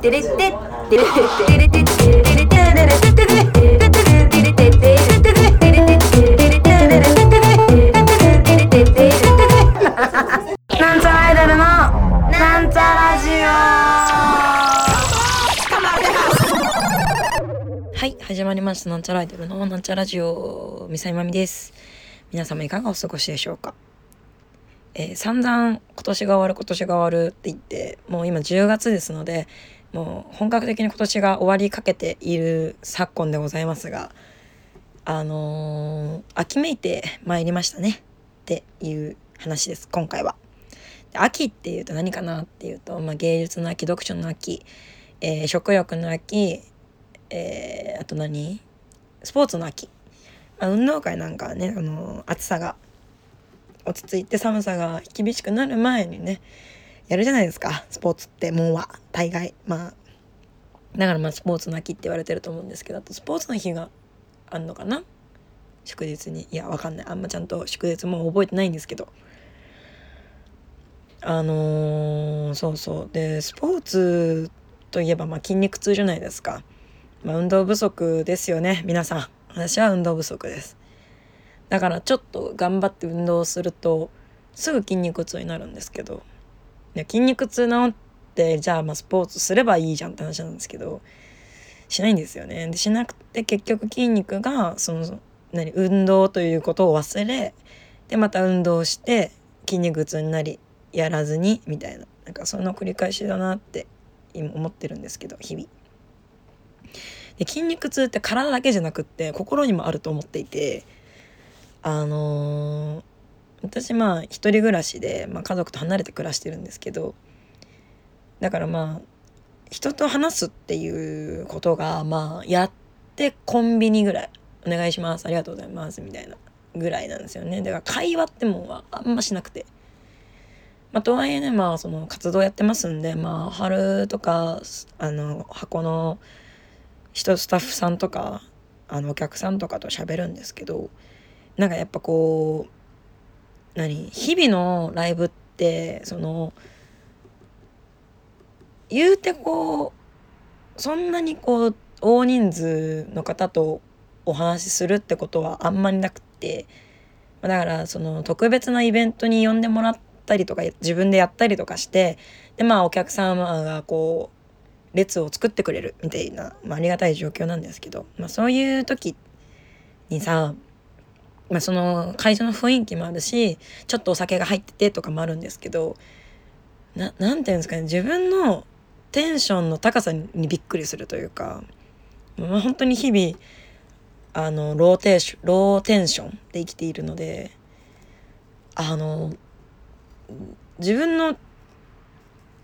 テレテテテレテレテテテレテレテテテテテなんちゃらアイドルのなんちゃラジオ。はい始まりました。なんちゃらアイドルのなんちゃラジオ。みさいまみです。皆様いかがお過ごしでしょうか。えー、散々今年が終わる今年が終わるって言ってもう今10月ですのでもう本格的に今年が終わりかけている昨今でございますが、あのー秋めいてまいりましたねっていう話です、今回は。秋っていうと何かなっていうと、まあ、芸術の秋、読書の秋、えー食欲の秋、えーあと何？スポーツの秋、まあ、運動会なんかはねあの暑さが落ち着いて寒さが厳しくなる前にねやるじゃないですかスポーツってもうは。大概。まあだからまあスポーツの秋って言われてると思うんですけどあとスポーツの日があんのかな？祝日に。いやわかんない。あんまちゃんと祝日も覚えてないんですけど。あのーそうそう。でスポーツといえばまあ筋肉痛じゃないですか。まあ、運動不足ですよね。皆さん。私は運動不足です。だからちょっと頑張って運動するとすぐ筋肉痛になるんですけど。筋肉痛治ってじゃあまあスポーツすればいいじゃんって話なんですけどしないんですよねでしなくて結局筋肉がその何運動ということを忘れでまた運動して筋肉痛になりやらずにみたいななんかその繰り返しだなって今思ってるんですけど日々。で筋肉痛って体だけじゃなくって心にもあると思っていてあのー私まあ一人暮らしで、まあ、家族と離れて暮らしてるんですけどだからまあ人と話すっていうことがまあやってコンビニぐらい「お願いしますありがとうございます」みたいなぐらいなんですよねだから会話ってもうあんましなくて。まあ、とはいえねまあその活動やってますんでまあ春とかあの箱の人スタッフさんとかあのお客さんとかと喋るんですけどなんかやっぱこう何？日々のライブってその言うてこうそんなにこう大人数の方とお話しするってことはあんまりなくってだからその特別なイベントに呼んでもらったりとか自分でやったりとかしてでまあお客様がこう列を作ってくれるみたいな、まあ、ありがたい状況なんですけど、まあ、そういう時にさ、まあ、その会場の雰囲気もあるしちょっとお酒が入っててとかもあるんですけどななんていうんですかね自分のテンションの高さにびっくりするというか、まあ、本当に日々あのローテーションローテンションで生きているのであの自分の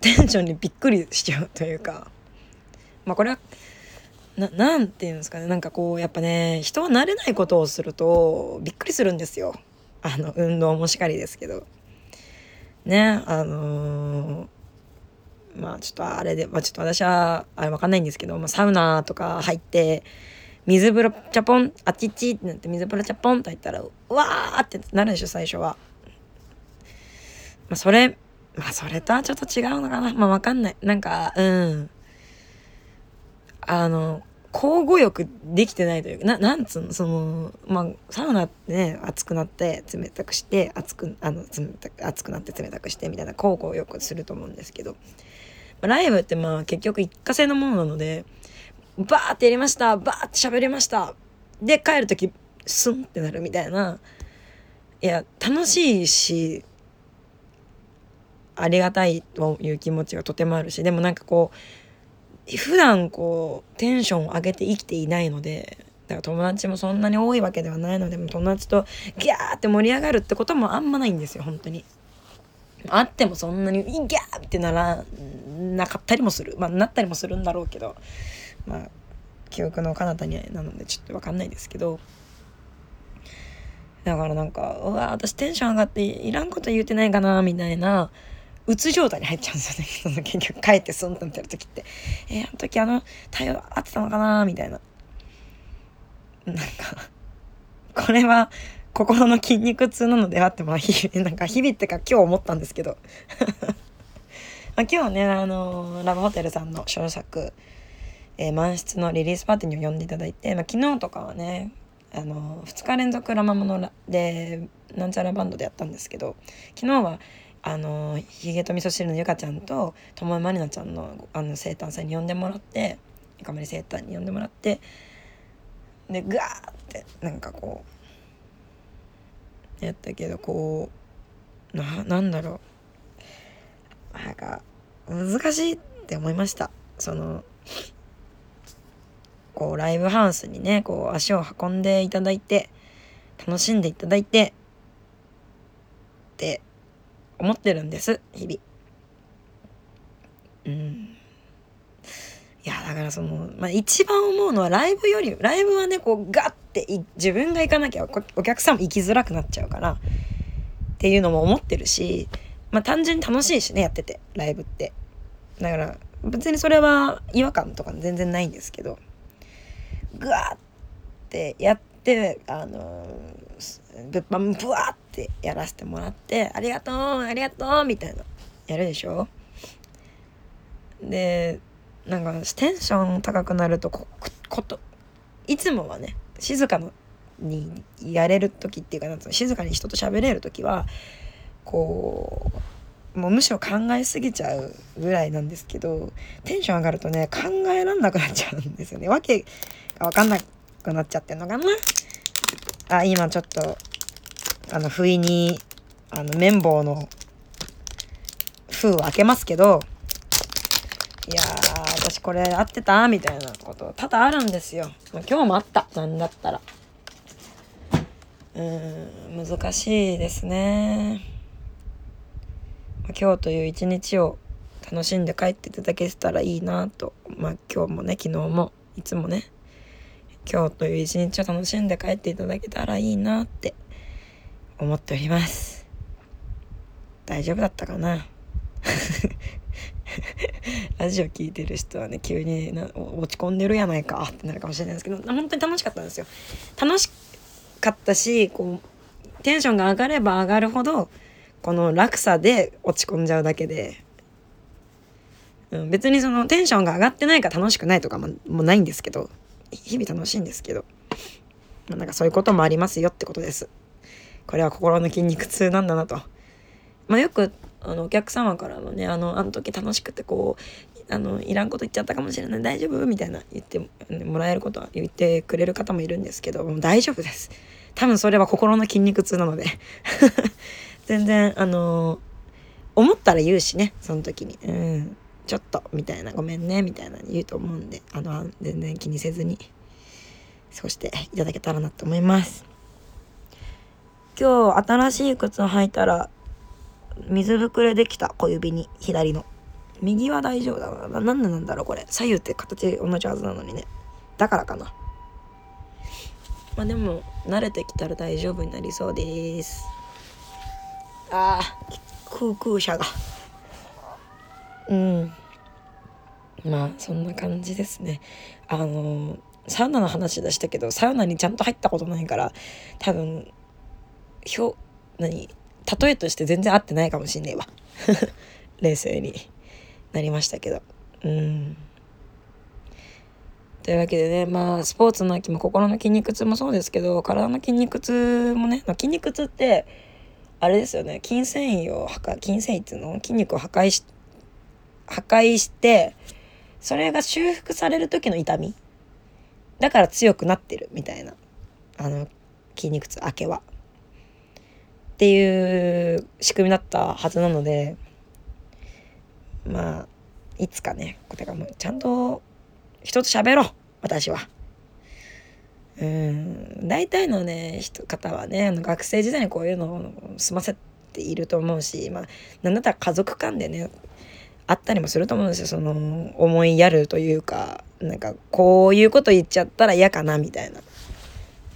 テンションにびっくりしちゃうというかまあこれはななんていうんですかね。なんかこうやっぱね人は慣れないことをするとびっくりするんですよ。あの運動もしかりですけど。ねあのーまあちょっとあれで、まあ、ちょっと私はあれわかんないんですけど、まあ、サウナとか入って水風呂チャポンあっちっちってなって水風呂チャポンと入ったらうわーってなるでしょ最初は。まあそれまあそれとはちょっと違うのかな。まあわかんない。なんかうん。あの交互浴できてないというかななんつうのそのまあサウナってね熱くなって冷たくして熱くあの冷たく熱くなって冷たくしてみたいな交互浴すると思うんですけど、まあライブってまあ結局一過性のものなのでバーってやりましたバーって喋りましたで帰る時スンってなるみたいな。いや楽しいしありがたいという気持ちがとてもあるしでもなんかこう普段こうテンションを上げて生きていないのでだから友達もそんなに多いわけではないので友達とギャーって盛り上がるってこともあんまないんですよ本当に。あってもそんなにギャーってならなかったりもする。まあなったりもするんだろうけど。まあ記憶の彼方になのでちょっと分かんないですけど。だからなんかうわ私テンション上がっていらんこと言うてないかなみたいな。うつ状態に入っちゃうんですよね。その結局帰ってスンと見てる時って。えー、あの時あの対応合ってたのかなみたいな。なんかこれは心の筋肉痛なのではってまあ日々 なんか日々ってか今日思ったんですけど。まあ、今日はねあのラブホテルさんの小作、えー、満室のリリースパーティーに呼んでいただいて、まあ、昨日とかはねあの2日連続ラマモのでなんちゃらバンドでやったんですけど昨日はあのひげと味噌汁のゆかちゃんとともえまりなちゃんのあの生誕祭に呼んでもらってゆかまり生誕に呼んでもらってでグワーってなんかこうやったけどこうななんだろう。なんか難しいって思いました。そのこうライブハウスにねこう足を運んでいただいて楽しんでいただいてって思ってるんです。日々。うん。いやだからその、まあ、一番思うのはライブよりライブはねこうガッて自分が行かなきゃお客さんも行きづらくなっちゃうからっていうのも思ってるしまあ単純に楽しいしねやっててライブって。だから別にそれは違和感とか全然ないんですけどグワーってやってあの物販ブワーっってやらせてもらってありがとうありがとうみたいなやるでしょ？でなんかテンション高くなるとこといつもはね静かにやれる時っていうかなん静かに人と喋れる時はこうもうむしろ考えすぎちゃうぐらいなんですけどテンション上がるとね考えらんなくなっちゃうんですよね。わけが分かんなくなっちゃってんのかな？あ今ちょっとあの不意にあの綿棒の封を開けますけどいやー私これ合ってたみたいなこと多々あるんですよ。今日もあったなんだったら。うん難しいですね。今日という一日を楽しんで帰っていただけたらいいなとまあ今日もね昨日もいつもね今日という一日を楽しんで帰っていただけたらいいなって思っております。大丈夫だったかな？ラジオ聞いてる人はね急にな落ち込んでるやないかってなるかもしれないですけど本当に楽しかったんですよ。楽しかったしこうテンションが上がれば上がるほどこの落差で落ち込んじゃうだけで、うん、別にそのテンションが上がってないから楽しくないとかももないんですけど日々楽しいんですけど、まあ、なんかそういうこともありますよってことです。これは心の筋肉痛なんだなと。まあ、よくあのお客様からもねあのあの時楽しくてこうあのいらんこと言っちゃったかもしれない大丈夫みたいな言ってもらえることは言ってくれる方もいるんですけどもう大丈夫です。多分それは心の筋肉痛なので 全然あの思ったら言うしねその時にうんちょっとみたいなごめんねみたいな言うと思うんであの全然気にせずにそうしていただけたらなと思います今日新しい靴を履いたら水ぶくれできた。小指に。左の。右は大丈夫だな。何でなんだろうこれ。左右って形同じはずなのにね。だからかな。まあでも慣れてきたら大丈夫になりそうです。あ空空車が。うん。まあそんな感じですね。あのサウナの話出したけどサウナにちゃんと入ったことないから多分ひょ何例えとして全然合ってないかもしんねえわ。冷静に。なりましたけど。うん。というわけでねまあスポーツの秋も心の筋肉痛もそうですけど体の筋肉痛もね筋肉痛ってあれですよね。筋繊維を破壊筋繊維っていうの？筋肉を破壊し破壊してそれが修復される時の痛み？だから強くなってるみたいな。あの筋肉痛明けは。っていう仕組みだったはずなのでまあいつかねてかもうちゃんと人と喋ろう私は。うん大体のね人方はねあの学生時代にこういうのを済ませていると思うしまあなんだったら家族間でねあったりもすると思うんですよ。その思いやるというかなんかこういうこと言っちゃったら嫌かなみたいな。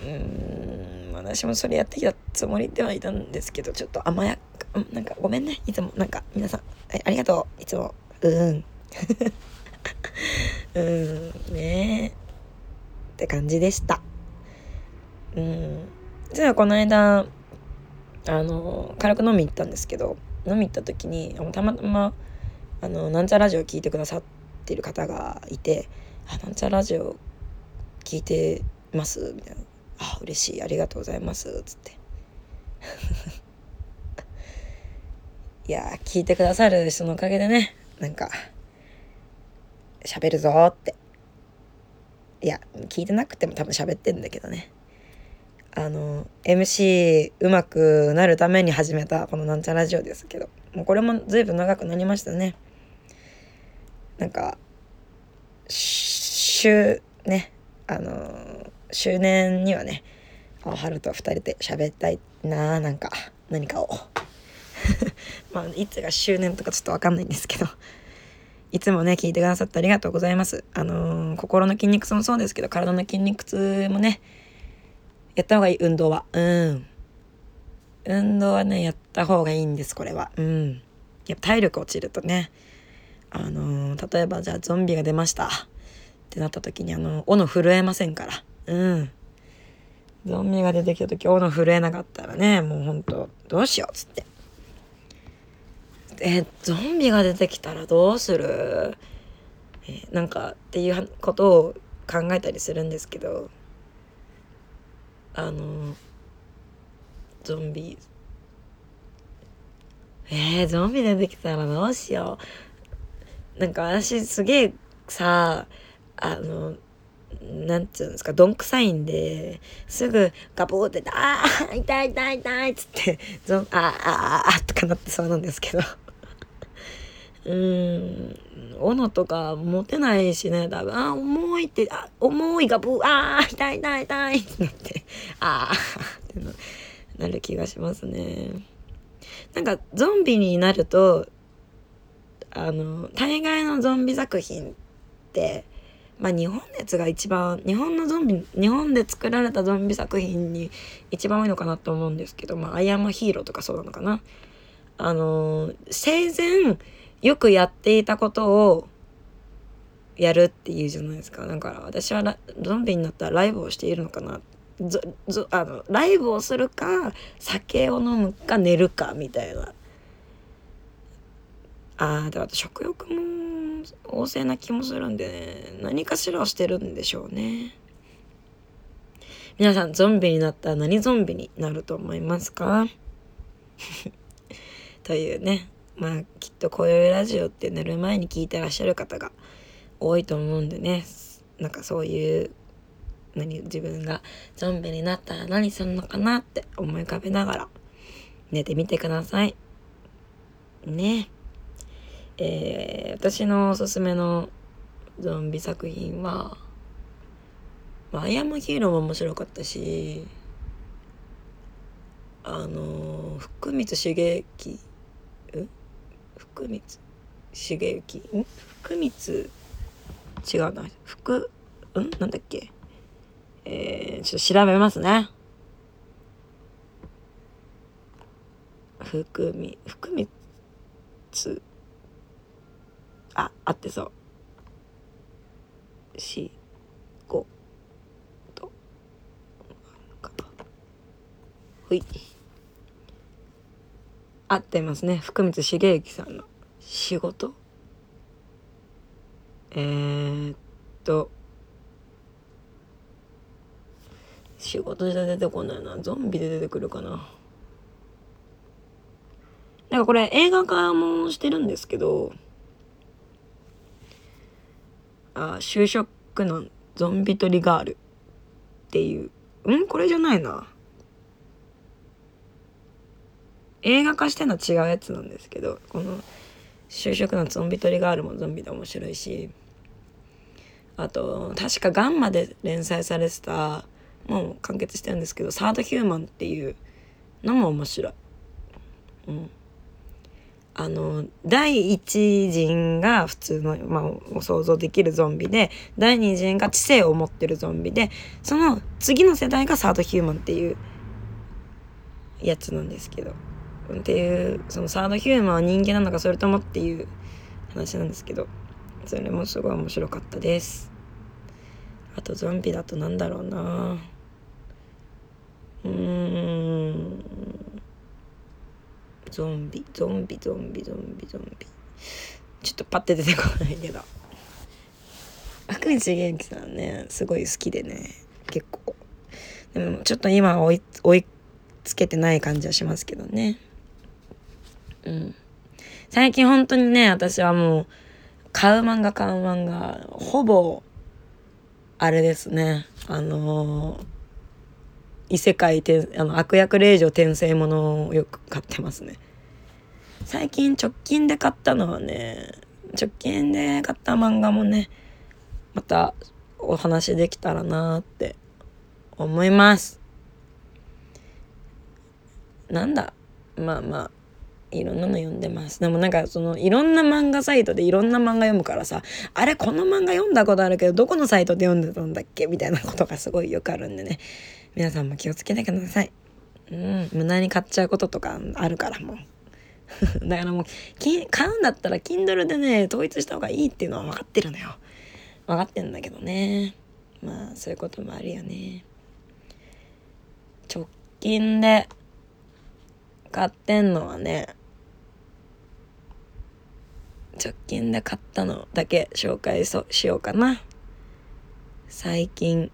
うん。私もそれやってきたつもりではいたんですけどちょっと甘やかなんかごめんねいつも。なんか皆さんありがとういつも。うん。うん。ねえって感じでした。うん。実はこの間、あの、軽く飲み行ったんですけど、飲み行った時に、たまたま、あのなんちゃラジオ聞いてくださってる方がいて「あなんちゃラジオ聞いてます」みたいな「あ嬉しいありがとうございます」つって。いや聞いてくださる人のおかげでねなんか喋るぞって。いや聞いてなくても多分喋ってんだけどね。あの MC うまくなるために始めたこのなんちゃラジオですけどもうこれも随分長くなりましたね。なんか週ねあの周年にはね青春と2人で喋ったいななんか何かを。まあいつが周年とかちょっと分かんないんですけど。いつもね聞いてくださってありがとうございます。あのー、心の筋肉痛もそうですけど体の筋肉痛もねやった方がいい運動は。うん。運動はねやった方がいいんですこれは。うん。やっぱ体力落ちるとねあのー、例えばじゃあゾンビが出ましたってなった時にあの斧震えませんから。うん。ゾンビが出てきた時斧震えなかったらねもうほんとどうしようっつって。えゾンビが出てきたらどうする？えなんかっていうことを考えたりするんですけどあのゾンビ。えー、ゾンビ出てきたらどうしよう？なんか私すげえさあのなんつうんですかどんくさいんですぐガボーって「ああ痛い痛い痛い」っつって「ゾンああああ」とかなってそうなんですけど。うん斧とか持てないしね多分あ重いってあ重いがブーあー痛い痛い痛いってなって ああってなる気がしますね。なんかゾンビになるとあの大概のゾンビ作品ってまあ日本熱が一番日本のゾンビ日本で作られたゾンビ作品に一番多いのかなと思うんですけどまあアイアムヒーローとかそうなのかな。あの生前よくやっていたことをやるっていうじゃないですか。だから私はゾンビになったらライブをしているのかな。あのライブをするか酒を飲むか寝るかみたいな。ああでも食欲も旺盛な気もするんでね何かしらをしてるんでしょうね。皆さんゾンビになったら何ゾンビになると思いますか？というね。まあきっとこういラジオって寝る前に聞いてらっしゃる方が多いと思うんでね。なんかそういう何自分がゾンビになったら何するのかなって思い浮かべながら寝てみてください。ね。えー、私のおすすめのゾンビ作品は、まあ、アイアムヒーローも面白かったしあの福光茂之ん？福光茂之ん？福光？違うな。福ん？なんだっけ？えー、ちょっと調べますね。福み福光？あ合ってそう。しごと。ほい。合ってますね。福光茂之さんの。仕事？えー、っと。仕事じゃ出てこないな。ゾンビで出てくるかな。なんかこれ映画化もしてるんですけど。あ就職のゾンビトリガールっていう。うん？これじゃないな。映画化しての違うやつなんですけどこの就職のゾンビトリガールもゾンビで面白いし。あと確かガンマで連載されてたもう完結してるんですけどサードヒューマンっていうのも面白い。うん。あの第一陣が普通の、まあ、想像できるゾンビで第二陣が知性を持ってるゾンビでその次の世代がサードヒューマンっていうやつなんですけどっていうそのサードヒューマンは人間なのかそれともっていう話なんですけどそれもすごい面白かったです。あとゾンビだとなんだろうな。うん。ゾンビゾンビゾンビゾンビゾンビ。ちょっとパッて出てこないけど。阿久道元気さんねすごい好きでね。結構。でもちょっと今追い追いつけてない感じはしますけどね。うん。最近本当にね私はもう買う漫画買う漫画ほぼあれですね。あのー、異世界転あの悪役令嬢転生ものをよく買ってますね最近直近で買ったのはね直近で買った漫画もねまたお話できたらなって思いますなんだ？まあまあいろんなの読んでます。でもなんかそのいろんな漫画サイトでいろんな漫画読むからさ、あれこの漫画読んだことあるけどどこのサイトで読んでたんだっけ？みたいなことがすごいよくあるんでね。皆さんも気をつけてください。うん、無駄に買っちゃうこととかあるからもう。だからもう、買うんだったら Kindle でね、統一した方がいいっていうのは分かってるのよ。分かってんだけどね。まあ、そういうこともあるよね。直近で買ってんのはね、直近で買ったのだけ紹介しようかな。最近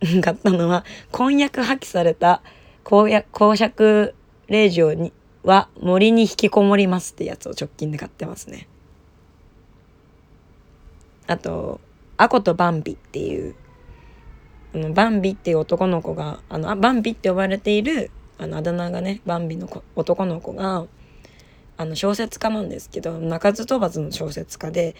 買ったのは、婚約破棄された公約公爵令嬢には森に引きこもりますってやつを直近で買ってますね。あと、アコとバンビっていう、あのバンビっていう男の子が、あの、あバンビって呼ばれている、あの、あだ名がね、バンビの男の子が、あの、小説家なんですけど、鳴かず飛ばずの小説家で、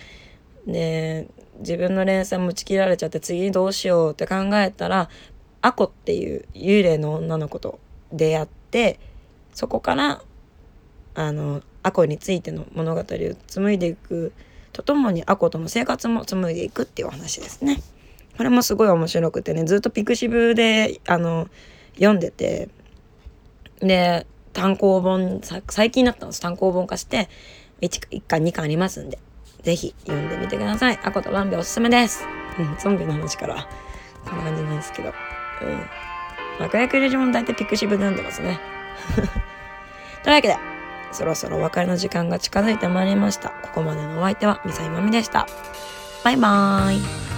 で、自分の連載も打ち切られちゃって次どうしようって考えたら、アコっていう幽霊の女の子と出会って、そこからあのアコについての物語を紡いでいくとともにアコとの生活も紡いでいくっていうお話ですね。これもすごい面白くてねずっとピクシブであの読んでてで単行本最近になったんです単行本化して 1, 1巻2巻ありますんで是非読んでみてください。アコとバンビおすすめです。うん、ゾンビの話からこんな感じなんですけど。うん。悪役レジも大体ピクシブで読んでますね。というわけで、そろそろお別れの時間が近づいてまいりました。ここまでのお相手はミサイマミでした。バイバーイ。